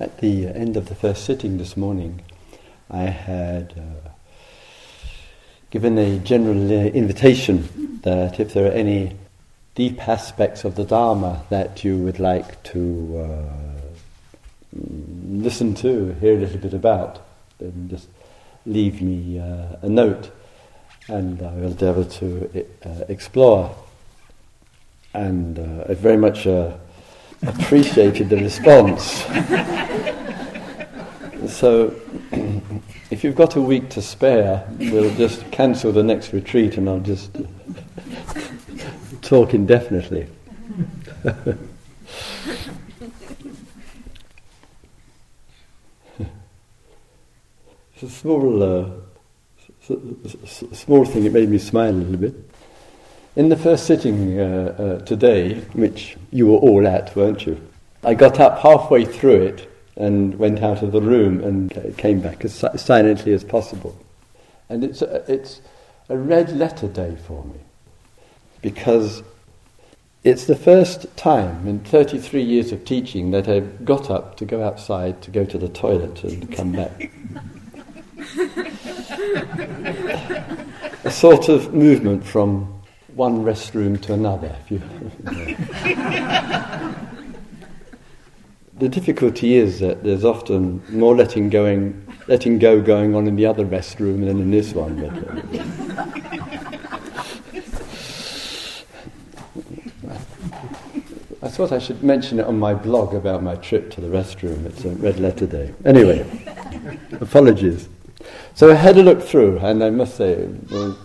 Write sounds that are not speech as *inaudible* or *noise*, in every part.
At the end of the first sitting this morning, I had uh, given a general uh, invitation that if there are any deep aspects of the Dharma that you would like to uh, listen to, hear a little bit about, then just leave me uh, a note and I will endeavour to uh, explore. And uh, I very much appreciated the response. so, if you've got a week to spare, we'll just cancel the next retreat and I'll just talk indefinitely. *laughs* it's a small, uh, small thing. It made me smile a little bit. In the first sitting uh, uh, today, which you were all at, weren't you? I got up halfway through it and went out of the room and came back as silently as possible. And it's a, it's a red letter day for me because it's the first time in 33 years of teaching that I've got up to go outside to go to the toilet and come back. *laughs* a sort of movement from one restroom to another. You, *laughs* the difficulty is that there's often more letting going, letting go going on in the other restroom than in this one. Uh, I thought I should mention it on my blog about my trip to the restroom. It's a red letter day. Anyway, apologies. So I had a look through, and I must say,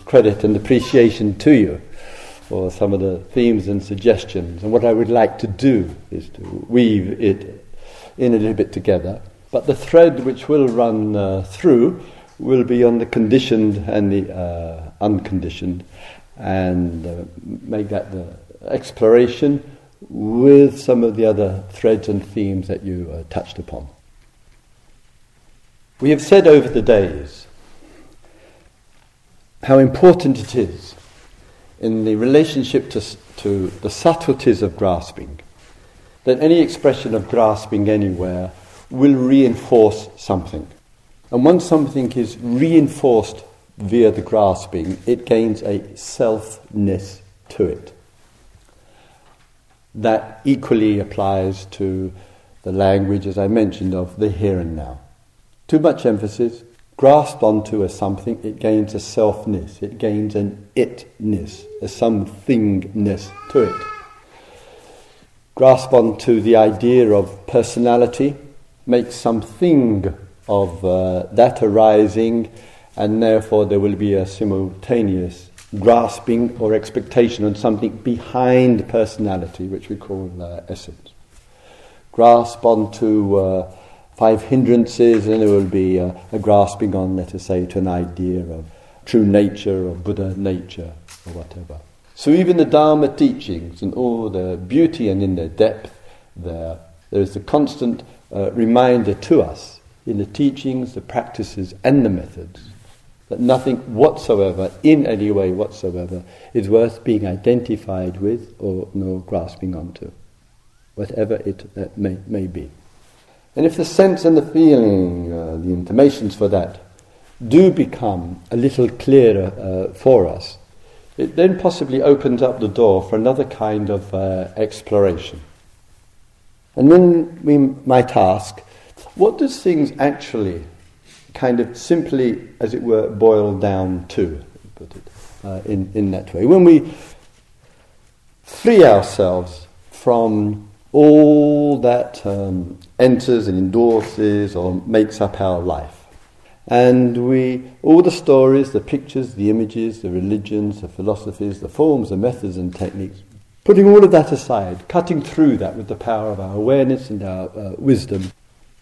credit and appreciation to you for some of the themes and suggestions. And what I would like to do is to weave it in a little bit together. But the thread which will run uh, through will be on the conditioned and the uh, unconditioned, and uh, make that the exploration with some of the other threads and themes that you uh, touched upon. We have said over the days how important it is in the relationship to, to the subtleties of grasping, that any expression of grasping anywhere will reinforce something. And once something is reinforced via the grasping, it gains a selfness to it. That equally applies to the language, as I mentioned, of the here and now. Too much emphasis, grasped onto as something, it gains a selfness, it gains an itness, a somethingness to it. Grasp onto the idea of personality, make something of uh, that arising, and therefore there will be a simultaneous grasping or expectation on something behind personality, which we call uh, essence. Grasp onto uh, five hindrances, and there will be a, a grasping on, let us say, to an idea of true nature or Buddha nature or whatever. So even the Dharma teachings and all their beauty and in their depth, there, there is a constant uh, reminder to us in the teachings, the practices, and the methods that nothing whatsoever, in any way whatsoever, is worth being identified with or nor grasping onto, whatever it uh, may, may be. And if the sense and the feeling, uh, the intimations for that, do become a little clearer uh, for us, it then possibly opens up the door for another kind of uh, exploration. And then we might ask, what does things actually kind of simply, as it were, boil down to, put it uh, in, in that way? When we free ourselves from all that um, enters and endorses or makes up our life. And we, all the stories, the pictures, the images, the religions, the philosophies, the forms, the methods and techniques, putting all of that aside, cutting through that with the power of our awareness and our uh, wisdom,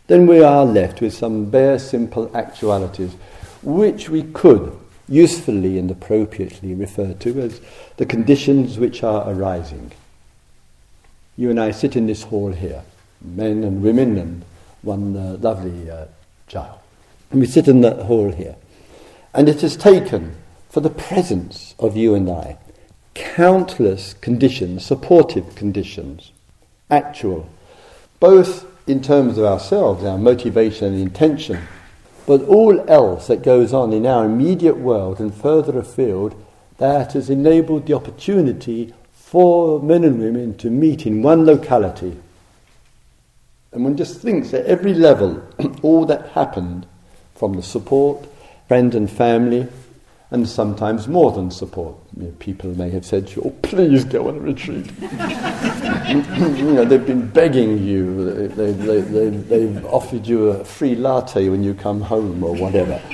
then we are left with some bare, simple actualities which we could usefully and appropriately refer to as the conditions which are arising you and I sit in this hall here, men and women and one uh, lovely uh, child. And we sit in that hall here. And it has taken, for the presence of you and I, countless conditions, supportive conditions, actual, both in terms of ourselves, our motivation and intention, but all else that goes on in our immediate world and further afield that has enabled the opportunity for men and women to meet in one locality. And one just thinks at every level, *clears throat* all that happened from the support, friend and family, and sometimes more than support. You know, people may have said, to you, "Oh, please go on retreat." *laughs* you know, they've been begging you. They, they, they, they've offered you a free latte when you come home, or whatever. *clears throat*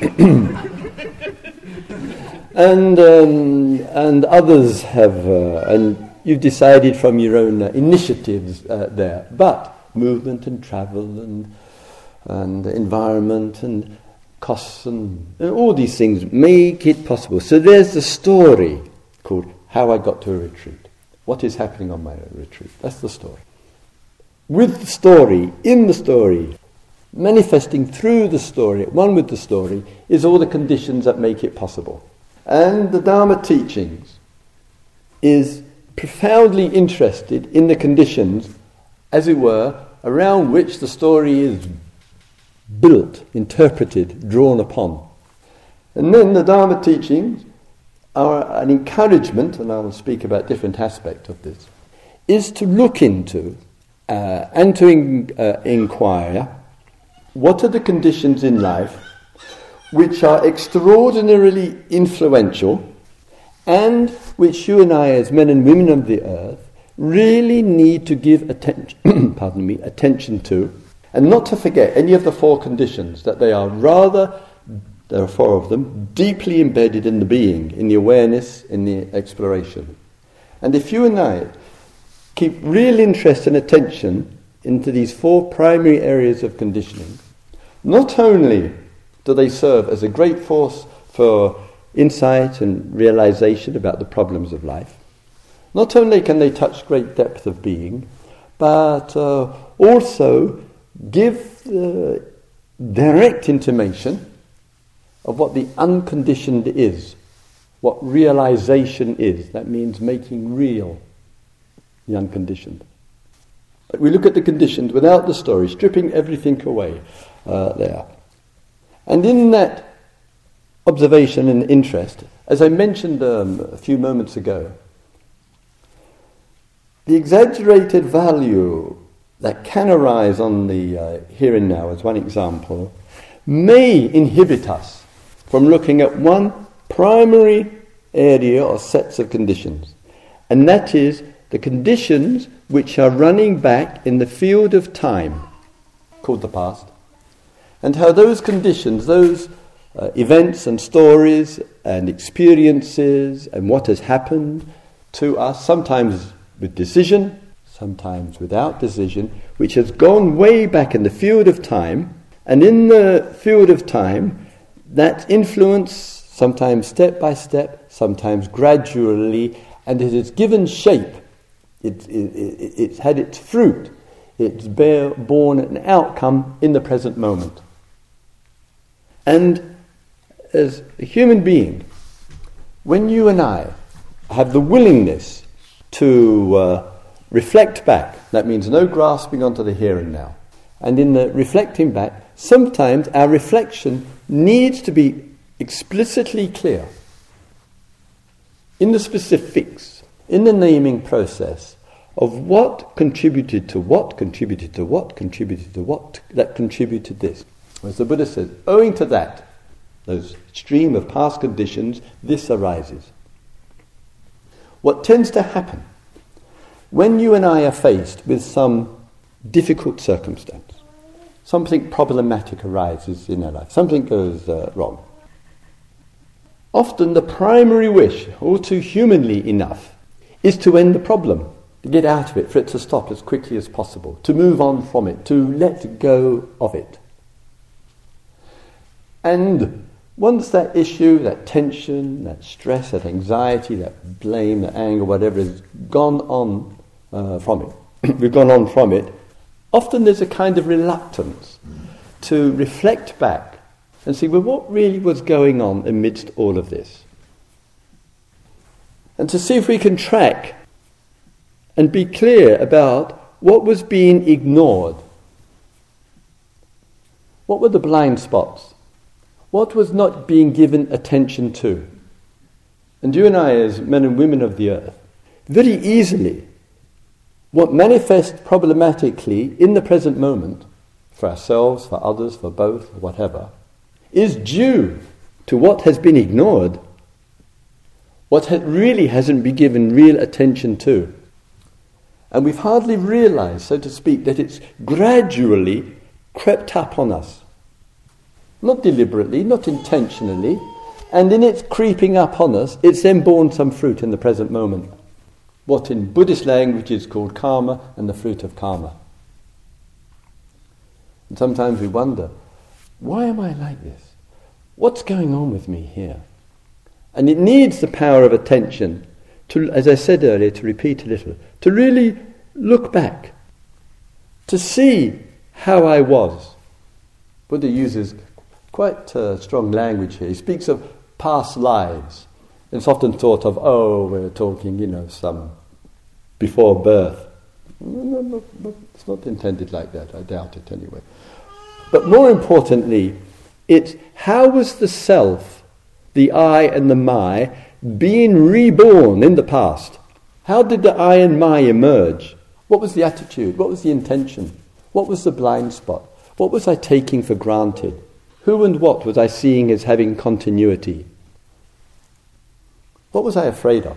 and um, and others have, uh, and you've decided from your own uh, initiatives uh, there. But movement and travel and and environment and costs and, and all these things make it possible. So there's the story called How I Got to a Retreat. What is happening on my retreat? That's the story. With the story, in the story, manifesting through the story, one with the story, is all the conditions that make it possible. And the Dharma teachings is profoundly interested in the conditions, as it were, around which the story is built, interpreted, drawn upon. And then the Dharma teachings are an encouragement, and I will speak about different aspects of this, is to look into uh, and to in, uh, inquire what are the conditions in life which are extraordinarily influential and which you and I, as men and women of the earth, really need to give attention, *clears throat* pardon me, attention to and not to forget any of the four conditions, that they are rather, there are four of them, deeply embedded in the being, in the awareness, in the exploration. And if you and I keep real interest and attention into these four primary areas of conditioning, not only do they serve as a great force for insight and realization about the problems of life, not only can they touch great depth of being, but uh, also give the direct intimation of what the unconditioned is, what realization is. That means making real the unconditioned. But we look at the conditioned without the story, stripping everything away uh, there. And in that observation and interest, as I mentioned um, a few moments ago, the exaggerated value that can arise on the uh, here and now, as one example, may inhibit us from looking at one primary area or sets of conditions, and that is the conditions which are running back in the field of time, called the past, and how those conditions, those uh, events and stories and experiences and what has happened to us, sometimes with decision, sometimes without decision, which has gone way back in the field of time, and in the field of time, that influence, sometimes step by step, sometimes gradually, and it has given shape. It, it, it, it's had its fruit. It's bear, born an outcome in the present moment. And as a human being, when you and I have the willingness to uh, reflect back. That means no grasping onto the here and now. And in the reflecting back, sometimes our reflection needs to be explicitly clear in the specifics, in the naming process of what contributed to what, contributed to what, contributed to what, that contributed this. As the Buddha says, owing to that, those stream of past conditions, this arises. What tends to happen when you and I are faced with some difficult circumstance, something problematic arises in our life, something goes uh, wrong, often the primary wish, all too humanly enough, is to end the problem, to get out of it, for it to stop as quickly as possible, to move on from it, to let go of it. And once that issue, that tension, that stress, that anxiety, that blame, that anger, whatever is gone on uh, from it, *clears throat* we've gone on from it, often there's a kind of reluctance to reflect back and see, well, what really was going on amidst all of this? And to see if we can track and be clear about what was being ignored What were the blind spots? What was not being given attention to? And you and I, as men and women of the earth, very easily, what manifests problematically in the present moment, for ourselves, for others, for both, whatever, is due to what has been ignored, what ha- really hasn't been given real attention to. And we've hardly realized, so to speak, that it's gradually crept up on us. Not deliberately, not intentionally, and in its creeping up on us, it's then borne some fruit in the present moment. What in Buddhist language is called karma and the fruit of karma. And sometimes we wonder, why am I like this? What's going on with me here? And it needs the power of attention to, as I said earlier, to repeat a little, to really look back, to see how I was. Buddha uses quite uh, strong language here. He speaks of past lives. It's often thought of, oh, we're talking, you know, some before birth. No, no, no, it's not intended like that. I doubt it anyway. But more importantly, it's how was the self, the I and the my, being reborn in the past? How did the I and my emerge? What was the attitude? What was the intention? What was the blind spot? What was I taking for granted? Who and what was I seeing as having continuity? What was I afraid of?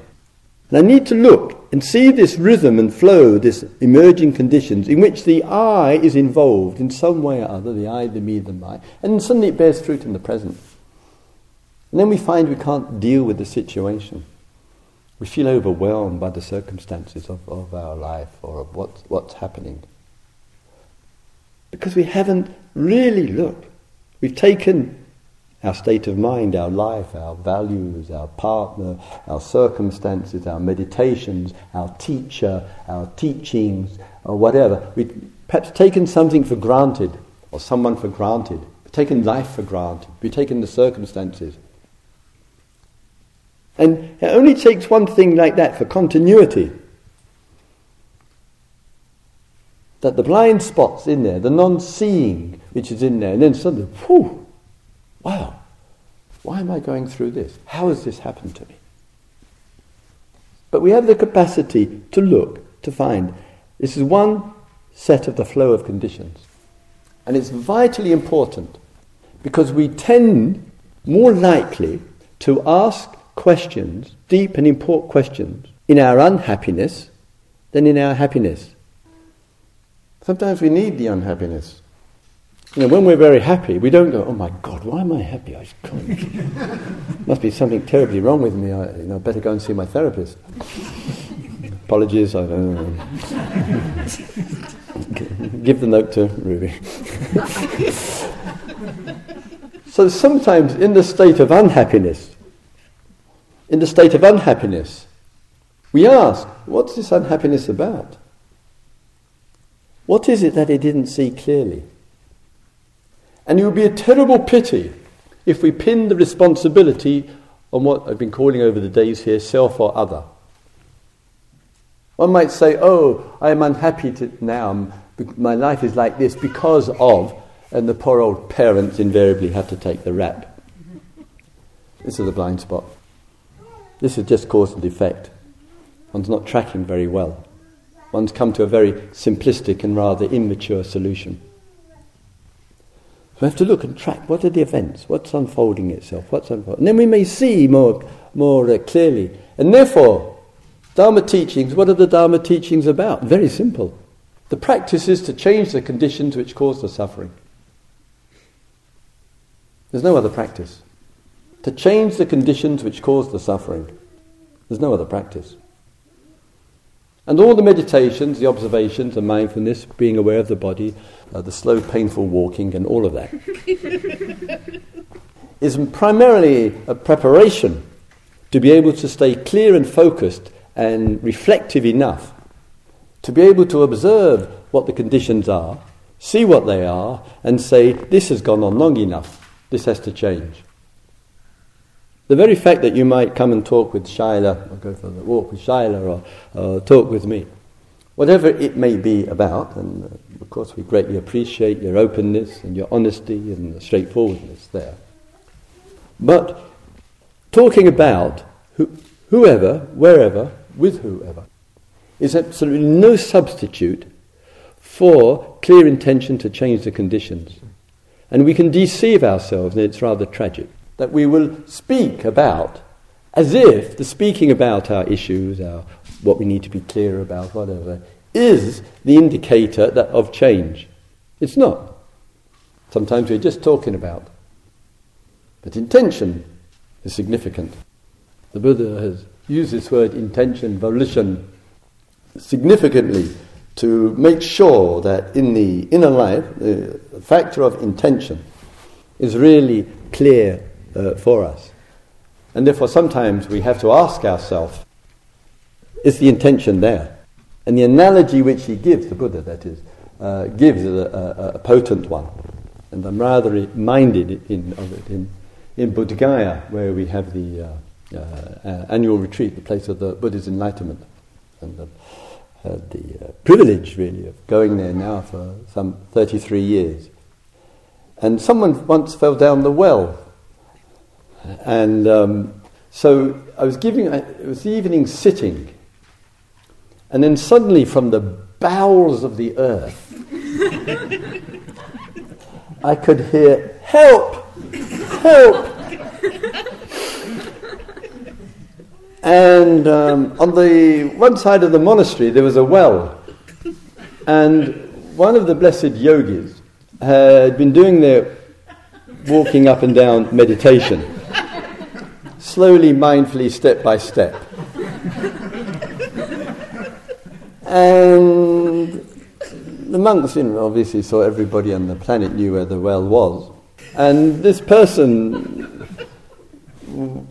And I need to look and see this rhythm and flow, this emerging conditions in which the I is involved in some way or other, the I, the me, the my, and suddenly it bears fruit in the present. And then we find we can't deal with the situation. We feel overwhelmed by the circumstances of, of our life or of what, what's happening. Because we haven't really looked. We've taken our state of mind, our life, our values, our partner, our circumstances, our meditations, our teacher, our teachings, or whatever. We've perhaps taken something for granted, or someone for granted. We've taken life for granted. We've taken the circumstances. And it only takes one thing like that for continuity. That the blind spot's in there, the non seeing which is in there, and then suddenly, whew, wow, why am I going through this? How has this happened to me? But we have the capacity to look, to find. This is one set of the flow of conditions. And it's vitally important because we tend more likely to ask questions, deep and important questions, in our unhappiness than in our happiness. Sometimes we need the unhappiness. You know, when we're very happy, we don't go, oh my God, why am I happy? I can't. *laughs* Must be something terribly wrong with me. I you know, better go and see my therapist. Apologies, I don't know. *laughs* Give the note to Ruby. *laughs* so sometimes in the state of unhappiness, in the state of unhappiness, we ask, what's this unhappiness about? What is it that he didn't see clearly? And it would be a terrible pity if we pinned the responsibility on what I've been calling over the days here self or other. One might say, oh, I am unhappy now, my life is like this because of, and the poor old parents invariably have to take the rap. This is a blind spot. This is just cause and effect. One's not tracking very well. One's come to a very simplistic and rather immature solution. So we have to look and track what are the events, what's unfolding itself, what's unfolding. And then we may see more, more uh, clearly. And therefore, Dharma teachings, what are the Dharma teachings about? Very simple. The practice is to change the conditions which cause the suffering. There's no other practice to change the conditions which cause the suffering. There's no other practice. And all the meditations, the observations, the mindfulness, being aware of the body, uh, the slow, painful walking, and all of that, *laughs* is primarily a preparation to be able to stay clear and focused and reflective enough to be able to observe what the conditions are, see what they are, and say, This has gone on long enough, this has to change. The very fact that you might come and talk with Shaila, or go for a walk with Shaila, or, or talk with me, whatever it may be about, and uh, Of course, we greatly appreciate your openness and your honesty and the straightforwardness there. But talking about who, whoever, wherever, with whoever, is absolutely no substitute for clear intention to change the conditions. And we can deceive ourselves, and it's rather tragic, that we will speak about as if the speaking about our issues, our, what we need to be clear about, whatever, is the indicator that, of change. It's not. Sometimes we're just talking about. But intention is significant. The Buddha has used this word intention, volition, significantly to make sure that in the inner life, the factor of intention is really clear uh, for us. And therefore, sometimes we have to ask ourselves is the intention there? And the analogy which he gives, the Buddha that is, uh, gives a, a, a, potent one. And I'm rather reminded in, of it in, in Gaya, where we have the uh, uh, annual retreat, the place of the Buddha's enlightenment. And the, had the uh, privilege, really, of going there now for some 33 years. And someone once fell down the well. And um, so I was giving, it was the evening sitting. And then suddenly from the bowels of the earth, I could hear, Help! Help! And um, on the one side of the monastery, there was a well. And one of the blessed yogis had been doing their walking up and down meditation, slowly, mindfully, step by step. And the monks, you know, obviously saw everybody on the planet knew where the well was. And this person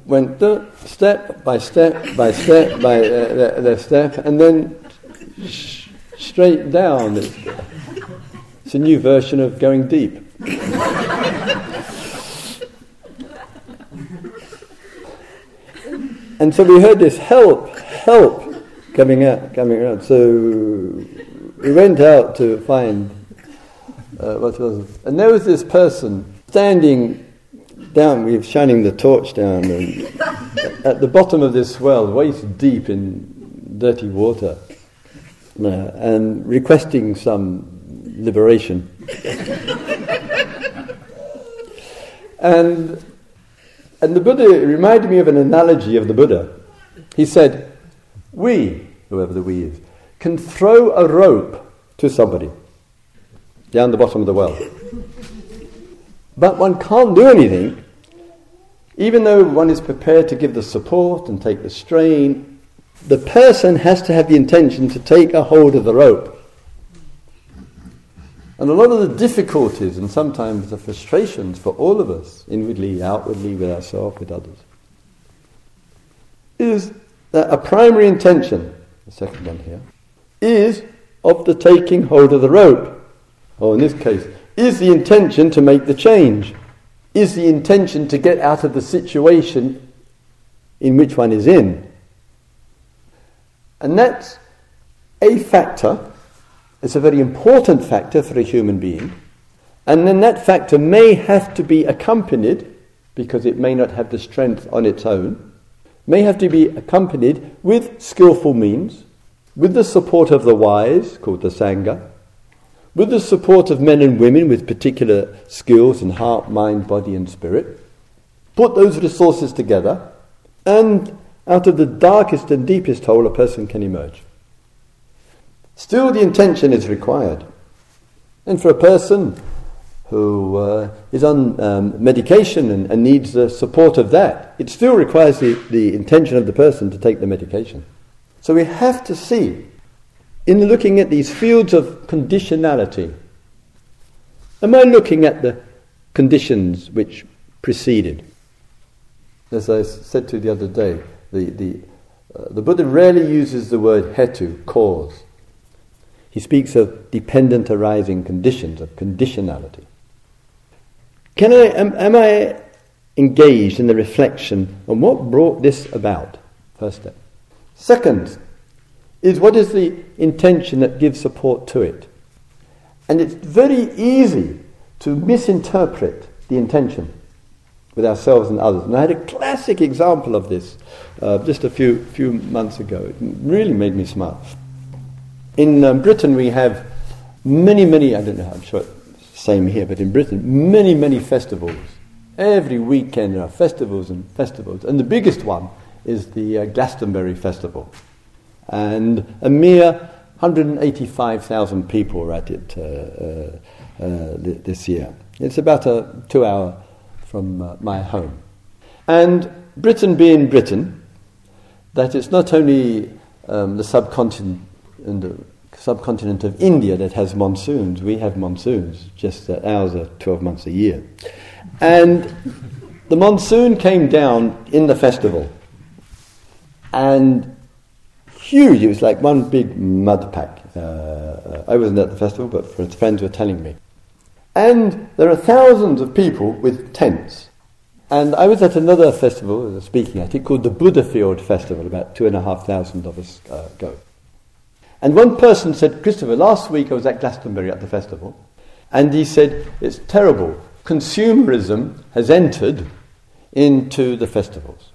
went step by step by step by uh, the, step, and then sh- straight down. It's a new version of going deep. And so we heard this help, help coming out, coming out. So we went out to find uh, what was, and there was this person standing down, we are shining the torch down, and at the bottom of this well, waist deep in dirty water, uh, and requesting some liberation. *laughs* and, and the Buddha reminded me of an analogy of the Buddha. He said, We, whoever the we is, can throw a rope to somebody down the bottom of the well. But one can't do anything even though one is prepared to give the support and take the strain, the person has to have the intention to take a hold of the rope. And a lot of the difficulties and sometimes the frustrations for all of us, inwardly, outwardly, with ourselves, with others, is that a primary intention, the second one here, is of the taking hold of the rope. Or in this case, is the intention to make the change is the intention to get out of the situation in which one is in. And that's a factor, it's a very important factor for a human being. And then that factor may have to be accompanied, because it may not have the strength on its own, may have to be accompanied with skillful means, with the support of the wise, called the Sangha, with the support of men and women with particular skills in heart, mind, body, and spirit, put those resources together, and out of the darkest and deepest hole a person can emerge. Still, the intention is required. And for a person who uh, is on um, medication and, and, needs the support of that, it still requires the, the intention of the person to take the medication. So we have to see in looking at these fields of conditionality, am I looking at the conditions which preceded? As I said to you the other day, the, the, uh, the Buddha rarely uses the word hetu, cause. He speaks of dependent arising conditions, of conditionality. Can I, am, am I engaged in the reflection on what brought this about? First step. Second, is what is the intention that gives support to it? And it's very easy to misinterpret the intention with ourselves and others. And I had a classic example of this uh, just a few, few months ago. It really made me smile. In um, Britain, we have many, many, I don't know, I'm sure same here, but in Britain, many, many festivals. Every weekend there are festivals and festivals. And the biggest one is the uh, Glastonbury Festival. And a mere 185,000 people were at it uh, uh, uh this year. It's about a two hour from uh, my home. And Britain being Britain, that it's not only um, the subcontinent, the subcontinent of India that has monsoons, we have monsoons, just that ours are 12 months a year. And the monsoon came down in the festival. And huge, it was like one big mud pack. Uh, I wasn't at the festival, but friends were telling me. And there are thousands of people with tents. And I was at another festival, speaking at it, called the Buddhafield Festival, about two and a half thousand of us uh, go. And one person said, Christopher, last week I was at Glastonbury at the festival, and he said, it's terrible. Consumerism has entered into the festivals.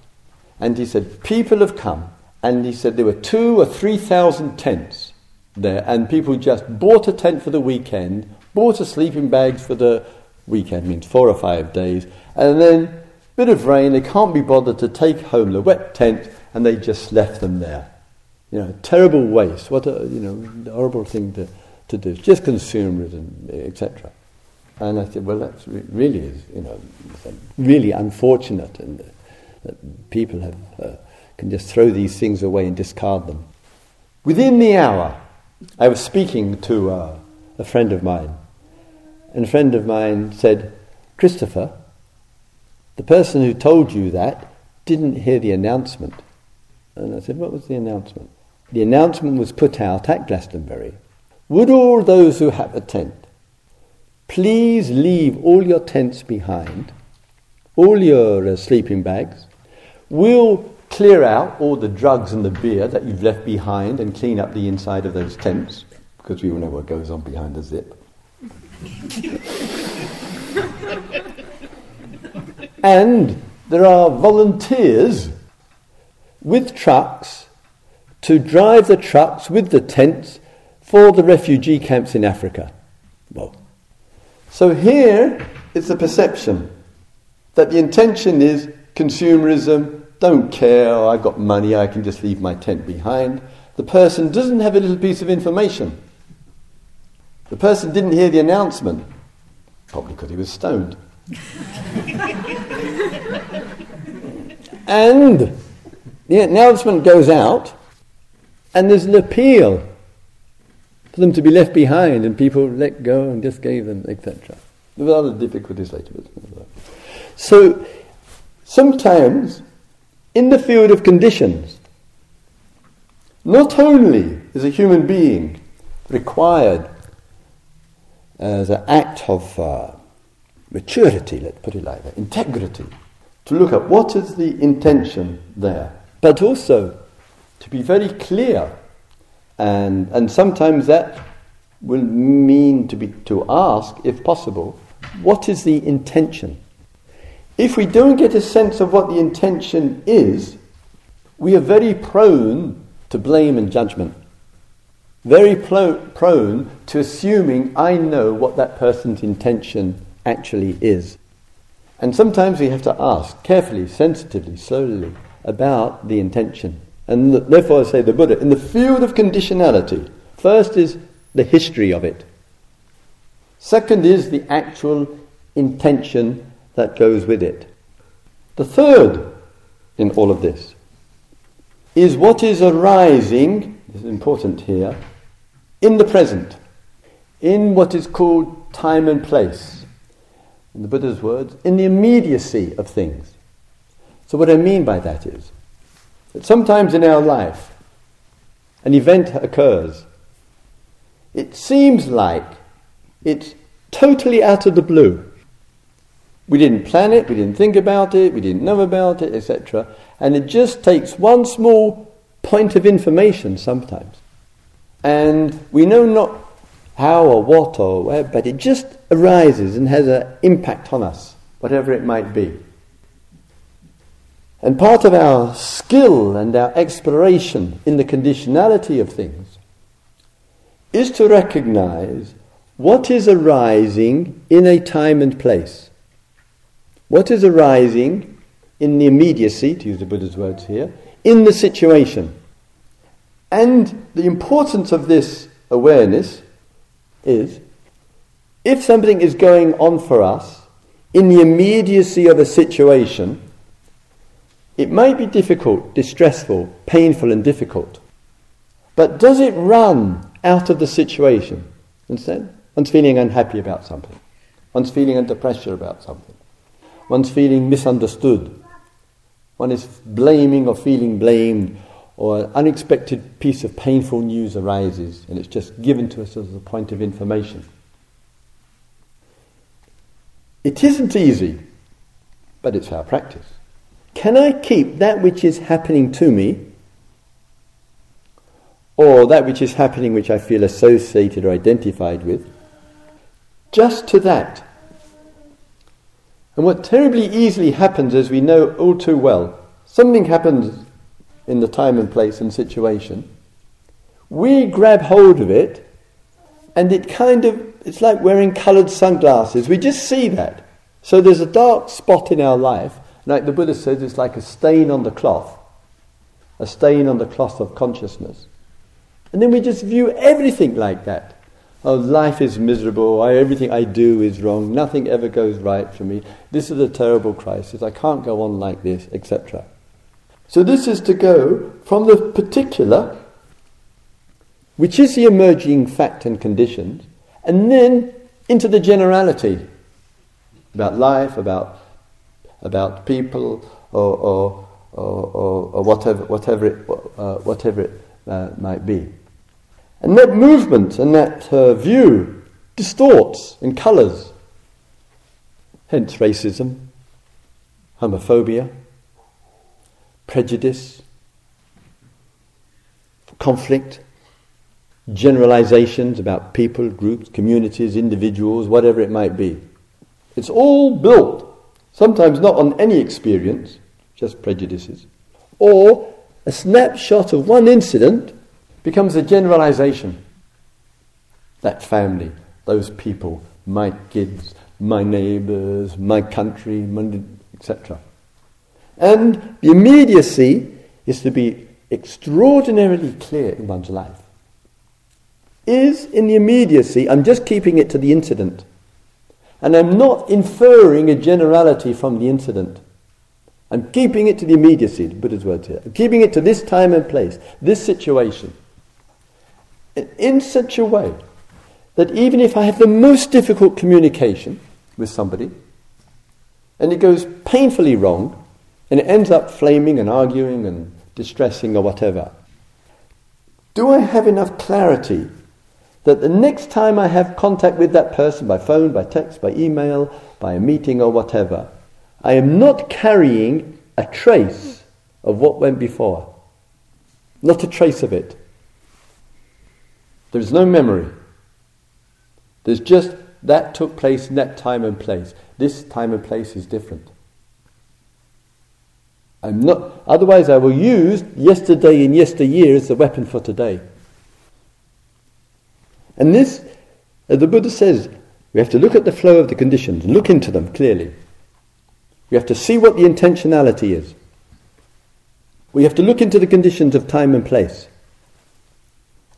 And he said, people have come, and he said there were two or three thousand tents there, and people just bought a tent for the weekend, bought a sleeping bag for the weekend, means four or five days, and then bit of rain, they can't be bothered to take home the wet tent, and they just left them there. You know, terrible waste. What a you know horrible thing to, to do. Just consumerism, etc. And I said, well, that really is you know really unfortunate, and uh, that people have uh, can just throw these things away and discard them. Within the hour, I was speaking to uh, a friend of mine and a friend of mine said, Christopher, the person who told you that didn't hear the announcement. And I said, What was the announcement? The announcement was put out at Glastonbury. Would all those who have a tent please leave all your tents behind, all your uh, sleeping bags? We'll clear out all the drugs and the beer that you've left behind and clean up the inside of those tents, because we all know what goes on behind the zip. and there are volunteers with trucks to drive the trucks with the tents for the refugee camps in Africa. Well, so here it's a perception that the intention is consumerism, don't care, I've got money, I can just leave my tent behind. The person doesn't have a little piece of information. The person didn't hear the announcement, probably because he was stoned. *laughs* and the announcement goes out, and there's an appeal for them to be left behind, and people let go and just gave them, etc. There were other difficulties later. So sometimes, in the field of conditions, not only is a human being required as an act of uh, maturity, let's put it like that, integrity, to look at what is the intention there, but also to be very clear, and, and sometimes that will mean to, be, to ask, if possible, what is the intention? If we don't get a sense of what the intention is, we are very prone to blame and judgment very prone to assuming I know what that person's intention actually is. And sometimes we have to ask carefully, sensitively, slowly about the intention. And therefore, I say the Buddha, in the field of conditionality, first is the history of it. Second is the actual intention that goes with it. The third in all of this is what is arising, this is important here, in the present, in what is called time and place, in the Buddha's words, in the immediacy of things. So, what I mean by that is that sometimes in our life, an event occurs. It seems like it's totally out of the blue. We didn't plan it, we didn't think about it, we didn't know about it, etc. And it just takes one small point of information sometimes and we know not how or what or where, but it just arises and has an impact on us, whatever it might be. And part of our skill and our exploration in the conditionality of things is to recognize what is arising in a time and place. What is arising in the immediacy, to use the Buddha's words here, in the situation. And the importance of this awareness is if something is going on for us in the immediacy of a situation, it may be difficult, distressful, painful, and difficult. But does it run out of the situation? Understand? One's feeling unhappy about something. One's feeling under pressure about something. One's feeling misunderstood. One is blaming or feeling blamed, or an unexpected piece of painful news arises, and it's just given to us as a point of information. It isn't easy, but it's our practice. Can I keep that which is happening to me, or that which is happening which I feel associated or identified with, just to that? And what terribly easily happens, as we know all too well, something happens in the time and place and situation, we grab hold of it, and it kind of, it's like wearing coloured sunglasses. We just see that. So there's a dark spot in our life, like the Buddha says, it's like a stain on the cloth, a stain on the cloth of consciousness. And then we just view everything like that. Oh, life is miserable. I, everything I do is wrong. Nothing ever goes right for me. This is a terrible crisis. I can't go on like this, etc. So, this is to go from the particular, which is the emerging fact and conditions, and then into the generality about life, about about people or, or, or, or whatever, whatever it, uh, whatever it uh, might be. And that movement and that uh, view distorts and colours. Hence racism, homophobia, prejudice, conflict, generalizations about people, groups, communities, individuals, whatever it might be. It's all built sometimes not on any experience, just prejudices, or a snapshot of one incident becomes a generalization. That family, those people, my kids, my neighbors, my country, etc. And the immediacy is to be extraordinarily clear in one's life. Is in the immediacy, I'm just keeping it to the incident. And I'm not inferring a generality from the incident. I'm keeping it to the immediacy, the Buddha's words here. I'm keeping it to this time and place, this situation. In such a way that even if I have the most difficult communication with somebody, and it goes painfully wrong, and it ends up flaming and arguing and distressing or whatever, do I have enough clarity that the next time I have contact with that person by phone, by text, by email, by a meeting or whatever, I am not carrying a trace of what went before. Not a trace of it. There's no memory. There's just that took place in that time and place. This time and place is different. I'm not, otherwise, I will use yesterday and yesteryear as the weapon for today. And this, as the Buddha says, we have to look at the flow of the conditions, look into them clearly. We have to see what the intentionality is. We have to look into the conditions of time and place.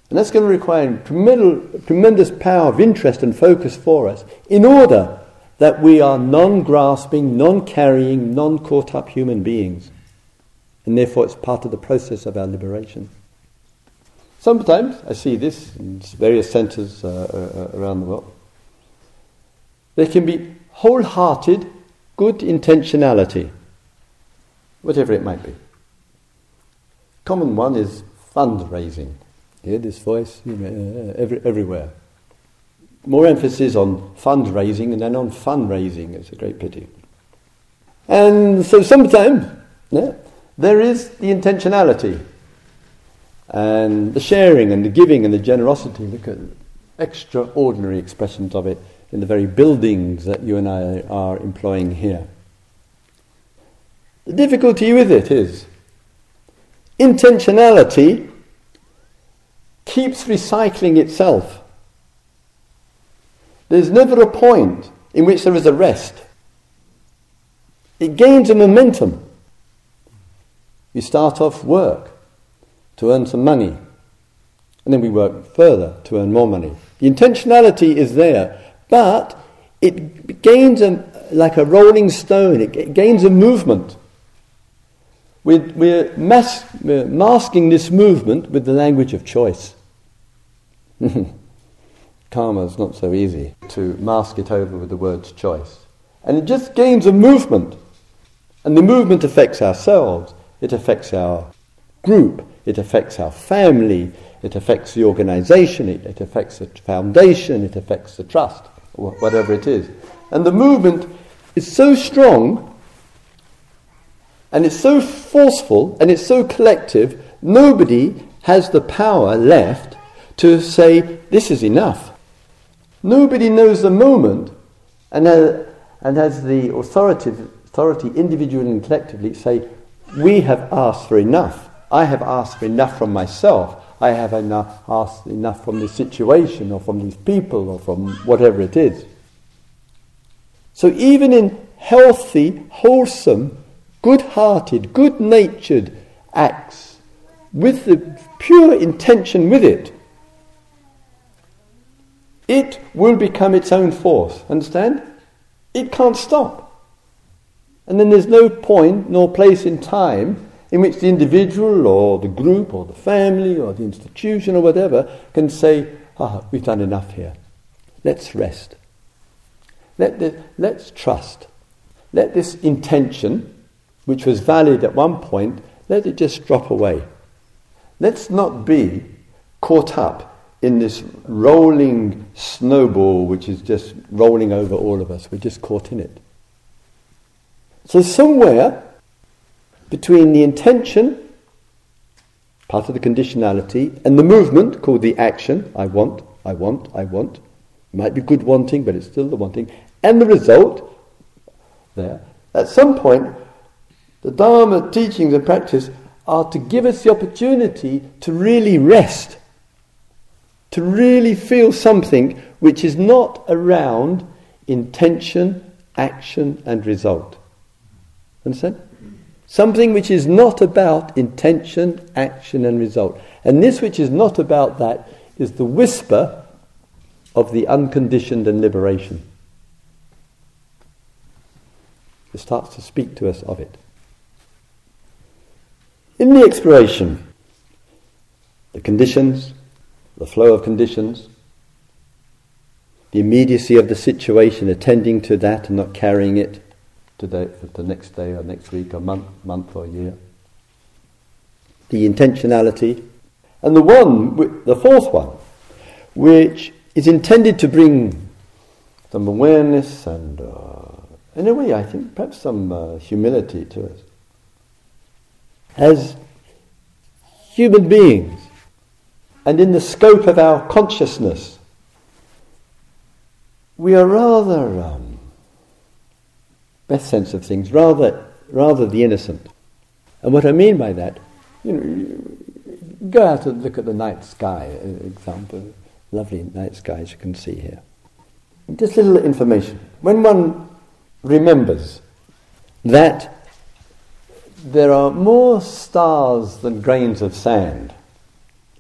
And that's going to require tremendous power of interest and focus for us in order that we are non grasping, non carrying, non caught up human beings. And therefore, it's part of the process of our liberation. Sometimes I see this in various centres uh, uh, around the world. There can be wholehearted good intentionality, whatever it might be. Common one is fundraising. Hear this voice you know, uh, every, everywhere. More emphasis on fundraising than on fundraising. It's a great pity. And so sometimes yeah, there is the intentionality and the sharing and the giving and the generosity. Look at extraordinary expressions of it in the very buildings that you and I are employing here. The difficulty with it is intentionality keeps recycling itself. There's never a point in which there is a rest. It gains a momentum. You start off work to earn some money, and then we work further to earn more money. The intentionality is there, but it gains a, like a rolling stone, it gains a movement. We're, we're, mas- we're masking this movement with the language of choice. *laughs* Karma is not so easy to mask it over with the words choice. And it just gains a movement. And the movement affects ourselves, it affects our group, it affects our family, it affects the organization, it, it affects the foundation, it affects the trust, whatever it is. And the movement is so strong and it's so forceful and it's so collective, nobody has the power left to say, this is enough. Nobody knows the moment and, uh, and has the authority, authority individually and collectively say, we have asked for enough. I have asked enough from myself. I have enough, asked enough from this situation or from these people or from whatever it is. So even in healthy, wholesome, good hearted, good natured acts with the pure intention with it, it will become its own force. Understand? It can't stop. And then there's no point nor place in time in which the individual or the group or the family or the institution or whatever can say, ah, we've done enough here. Let's rest. Let the, let's trust. Let this intention which was valid at one point, let it just drop away. Let's not be caught up in this rolling snowball which is just rolling over all of us. We're just caught in it. So, somewhere between the intention, part of the conditionality, and the movement called the action I want, I want, I want. It might be good wanting, but it's still the wanting. And the result, there. At some point, the Dharma teachings and practice are to give us the opportunity to really rest, to really feel something which is not around intention, action, and result. Understand? Something which is not about intention, action, and result. And this which is not about that is the whisper of the unconditioned and liberation. It starts to speak to us of it. In the exploration, the conditions, the flow of conditions, the immediacy of the situation, attending to that and not carrying it to the, the next day or next week or month, month or year. The intentionality, and the one, the fourth one, which is intended to bring some awareness and, uh, in a way, I think, perhaps some uh, humility to us as human beings and in the scope of our consciousness, we are rather, um, best sense of things, rather, rather the innocent. And what I mean by that, you know, go out and look at the night sky, example, lovely night skies you can see here. Just little information. When one remembers that there are more stars than grains of sand.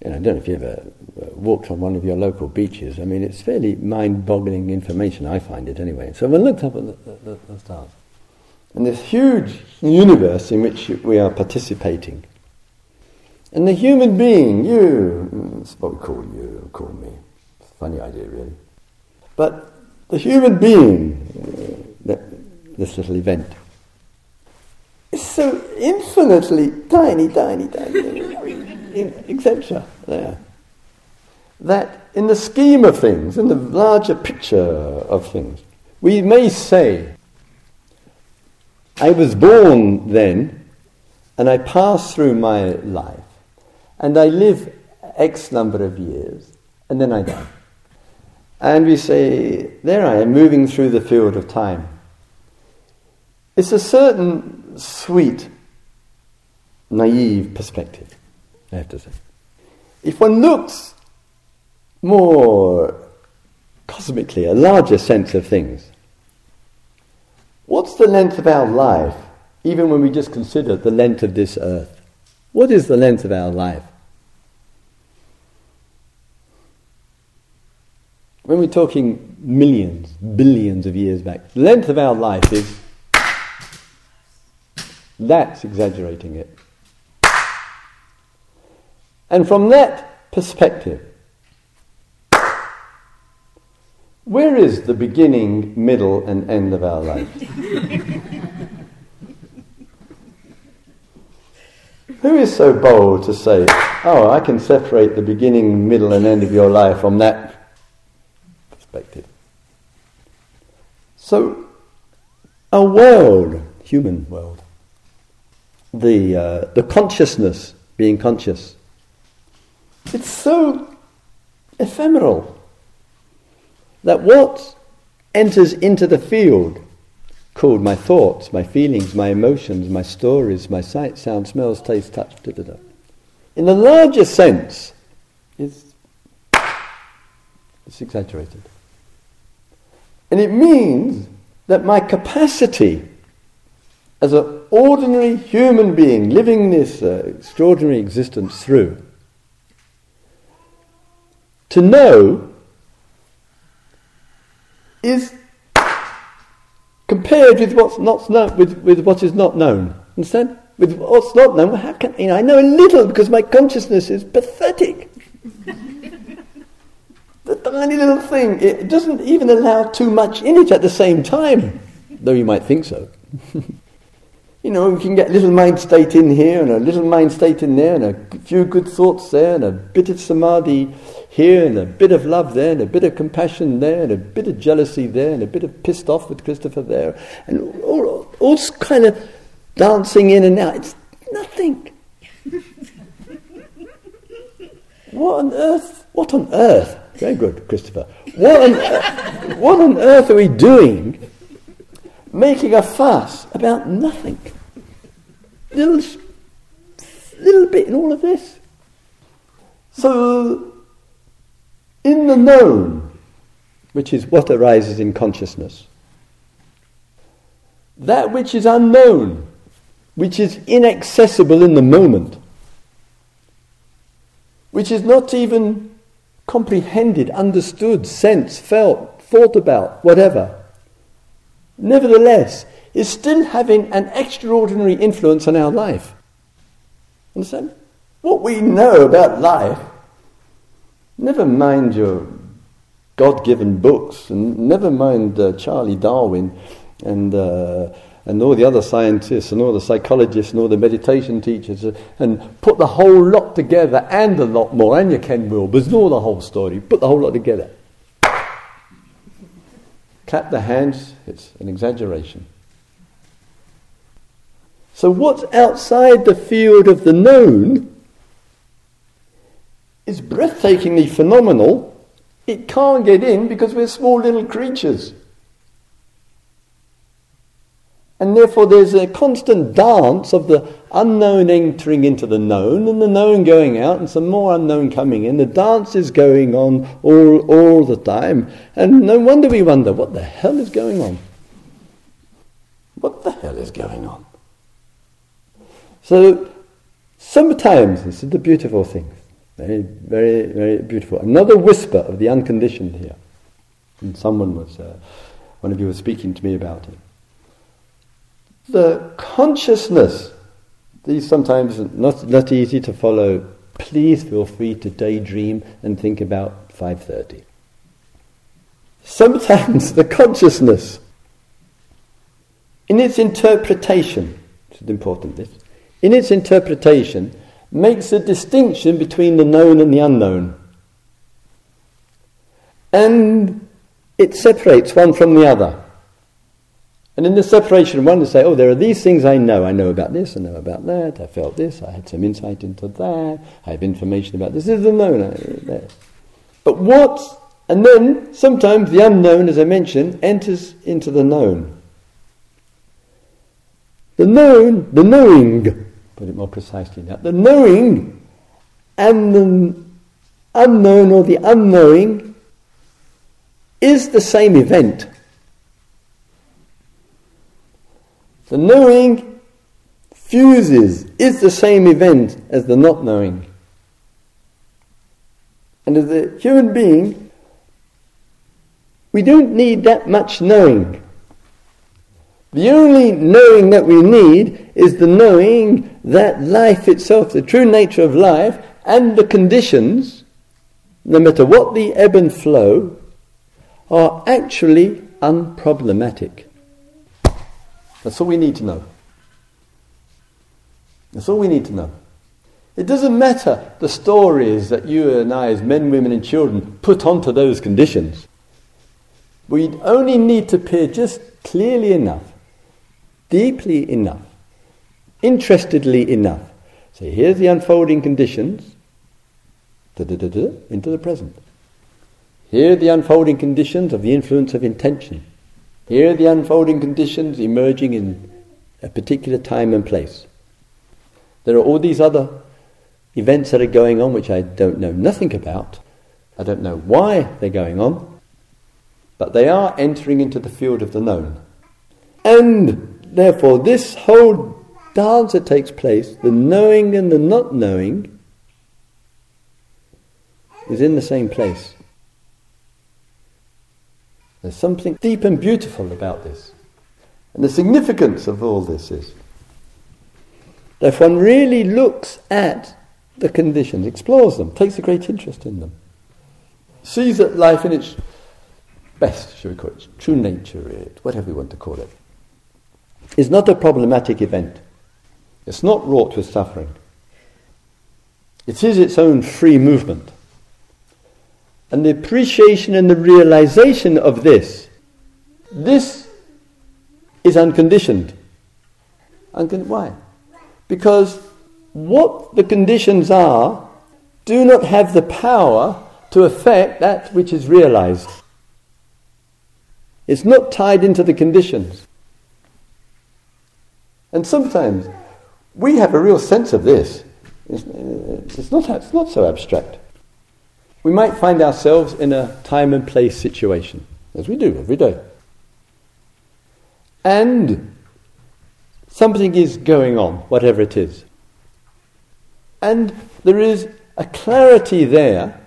Know, I don't know if you ever uh, walked on one of your local beaches. I mean, it's fairly mind-boggling information. I find it anyway. So I looked up at the, the, the stars, and this huge universe in which we are participating, and the human being, you, that's what we call you, call me. Funny idea, really. But the human being, uh, this little event, it's so infinitely tiny, tiny, tiny, etc. There. That in the scheme of things, in the larger picture of things, we may say, I was born then, and I pass through my life, and I live X number of years, and then I die. And we say, there I am, moving through the field of time. It's a certain sweet, naive perspective, I have to say. If one looks more cosmically, a larger sense of things, what's the length of our life, even when we just consider the length of this earth? What is the length of our life? When we're talking millions, billions of years back, the length of our life is that's exaggerating it. And from that perspective, where is the beginning, middle, and end of our life? Who is so bold to say, oh, I can separate the beginning, middle, and end of your life from that perspective? So, a world, human world, the, uh, the consciousness, being conscious, it's so ephemeral that what enters into the field called my thoughts, my feelings, my emotions, my stories, my sight, sound, smells, taste, touch, da, da, da. in the larger sense, it's, it's exaggerated. And it means that my capacity as an ordinary human being living this uh, extraordinary existence through, to know is compared with what's not known, with, with what is not known. Understand? With what's not known, how can you know? I know a little because my consciousness is pathetic. *laughs* the tiny little thing, it doesn't even allow too much in it at the same time, though you might think so. *laughs* You know, we can get a little mind state in here and a little mind state in there and a few good thoughts there and a bit of samadhi here and a bit of love there and a bit of compassion there and a bit of jealousy there and a bit of pissed off with Christopher there and all, all kind of dancing in and out. It's nothing. *laughs* what on earth? What on earth? Very good, Christopher. What on, earth, what on earth are we doing making a fuss about nothing. Little, little bit in all of this. So, in the known, which is what arises in consciousness, that which is unknown, which is inaccessible in the moment, which is not even comprehended, understood, sensed, felt, thought about, whatever nevertheless, is still having an extraordinary influence on our life. Understand? What we know about life, never mind your God given books, and never mind uh, Charlie Darwin and, uh, and all the other scientists and all the psychologists and all the meditation teachers, uh, and put the whole lot together and a lot more, and your Ken Wilbers and all the whole story, put the whole lot together. Clap the hands, it's an exaggeration. So, what's outside the field of the known is breathtakingly phenomenal. It can't get in because we're small little creatures. And therefore, there's a constant dance of the unknown entering into the known and the known going out and some more unknown coming in. The dance is going on all, all the time. And no wonder we wonder what the hell is going on? What the hell is going on? So, sometimes, this is the beautiful thing, very, very, very beautiful. Another whisper of the unconditioned here. And someone was, uh, one of you was speaking to me about it the consciousness. These sometimes not not easy to follow. Please feel free to daydream and think about five thirty. Sometimes the consciousness, in its interpretation, this is important. This in its interpretation makes a distinction between the known and the unknown, and it separates one from the other. And in the separation, one to say, oh, there are these things I know. I know about this, I know about that, I felt this, I had some insight into that, I have information about this. This is the known. Uh, but what And then sometimes the unknown, as I mentioned, enters into the known. The known, the knowing, put it more precisely now, the knowing and the unknown or the unknowing is the same event. The knowing fuses, is the same event as the not knowing. And as a human being, we don't need that much knowing. The only knowing that we need is the knowing that life itself, the true nature of life, and the conditions, no matter what the ebb and flow, are actually unproblematic. That's all we need to know. That's all we need to know. It doesn't matter the stories that you and I, as men, women, and children, put onto those conditions. We only need to peer just clearly enough, deeply enough, interestedly enough. So here's the unfolding conditions into the present. Here are the unfolding conditions of the influence of intention. Here are the unfolding conditions emerging in a particular time and place. There are all these other events that are going on which I don't know nothing about. I don't know why they're going on, but they are entering into the field of the known. And therefore, this whole dance that takes place, the knowing and the not knowing, is in the same place. There's something deep and beautiful about this. And the significance of all this is that if one really looks at the conditions, explores them, takes a great interest in them, sees that life in its best, shall we call it, true nature, whatever we want to call it, is not a problematic event. It's not wrought with suffering. It is its own free movement. And the appreciation and the realization of this, this is unconditioned. Uncon- why? Because what the conditions are do not have the power to affect that which is realized. It's not tied into the conditions. And sometimes we have a real sense of this. It's, uh, it's, not, it's not so abstract we might find ourselves in a time and place situation, as we do every day. And something is going on, whatever it is. And there is a clarity there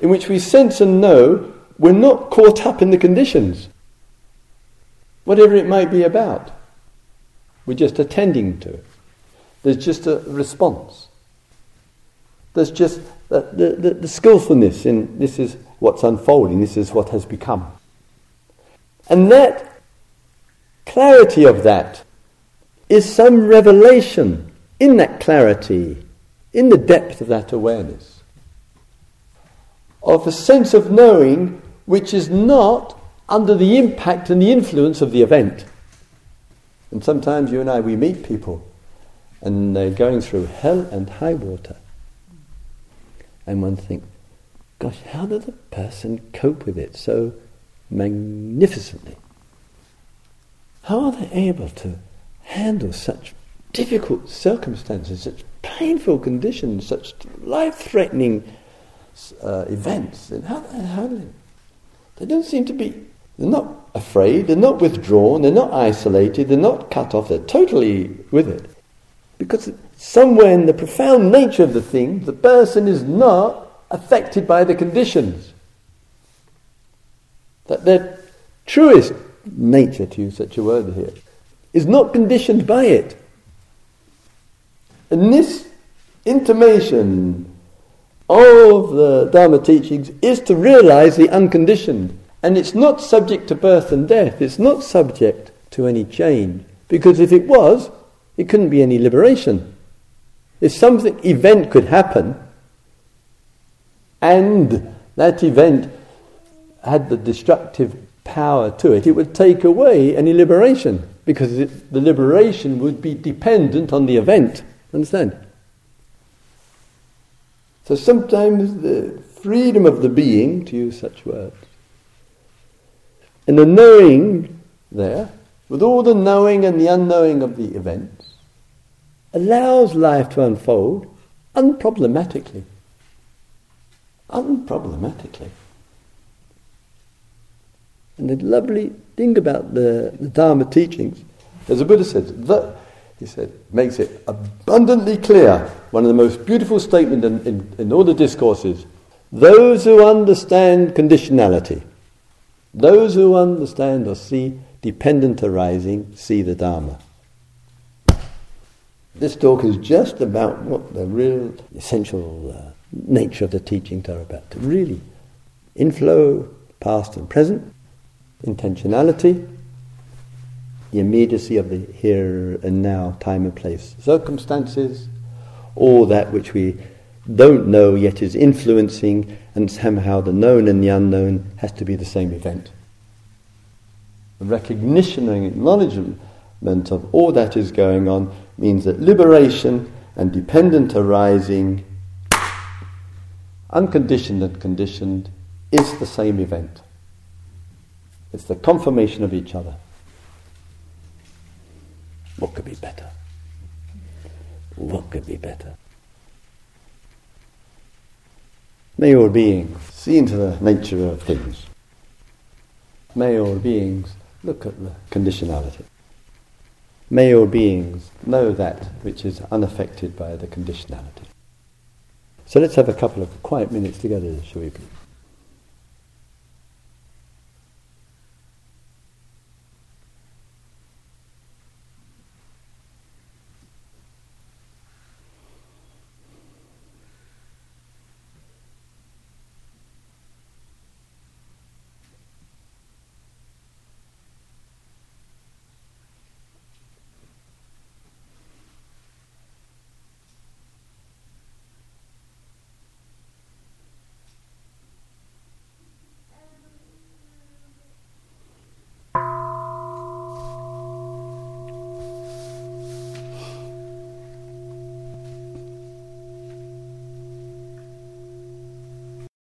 in which we sense and know we're not caught up in the conditions, whatever it might be about. We're just attending to it. There's just a response. There's just the, the, the skillfulness in this is what's unfolding, this is what has become. And that clarity of that is some revelation in that clarity, in the depth of that awareness, of a sense of knowing which is not under the impact and the influence of the event. And sometimes you and I, we meet people and they're going through hell and high water and one thinks, gosh, how did the person cope with it so magnificently? How are they able to handle such difficult circumstances, such painful conditions, such life-threatening uh, events? And how, how do they? They don't seem to be. They're not afraid. They're not withdrawn. They're not isolated. They're not cut off. They're totally with it, because somewhere in the profound nature of the thing, the person is not affected by the conditions. That their truest nature, to use such a word here, is not conditioned by it. And this intimation of the Dharma teachings is to realize the unconditioned. And it's not subject to birth and death, it's not subject to any change. Because if it was, it couldn't be any liberation. If something event could happen, and that event had the destructive power to it, it would take away any liberation because it, the liberation would be dependent on the event. Understand? So sometimes the freedom of the being, to use such words. And the knowing there, with all the knowing and the unknowing of the events, allows life to unfold unproblematically. Unproblematically. And the lovely thing about the, the Dharma teachings, as the Buddha says, he said, makes it abundantly clear. One of the most beautiful statements in, in, in all the discourses those who understand conditionality, those who understand or see dependent arising, see the Dharma. This talk is just about what the real essential uh, nature of the teachings are about. Really inflow, past and present, intentionality, the immediacy of the here and now, time and place, circumstances, all that which we don't know yet is influencing, and somehow the known and the unknown has to be the same event. The recognition and acknowledgement of all that is going on means that liberation and dependent arising, unconditioned and conditioned, is the same event. It's the confirmation of each other. What could be better? What could be better? May all beings see into the nature of things. May all beings look at the conditionality. May all beings know that which is unaffected by the conditionality. So let's have a couple of quiet minutes together, shall we please?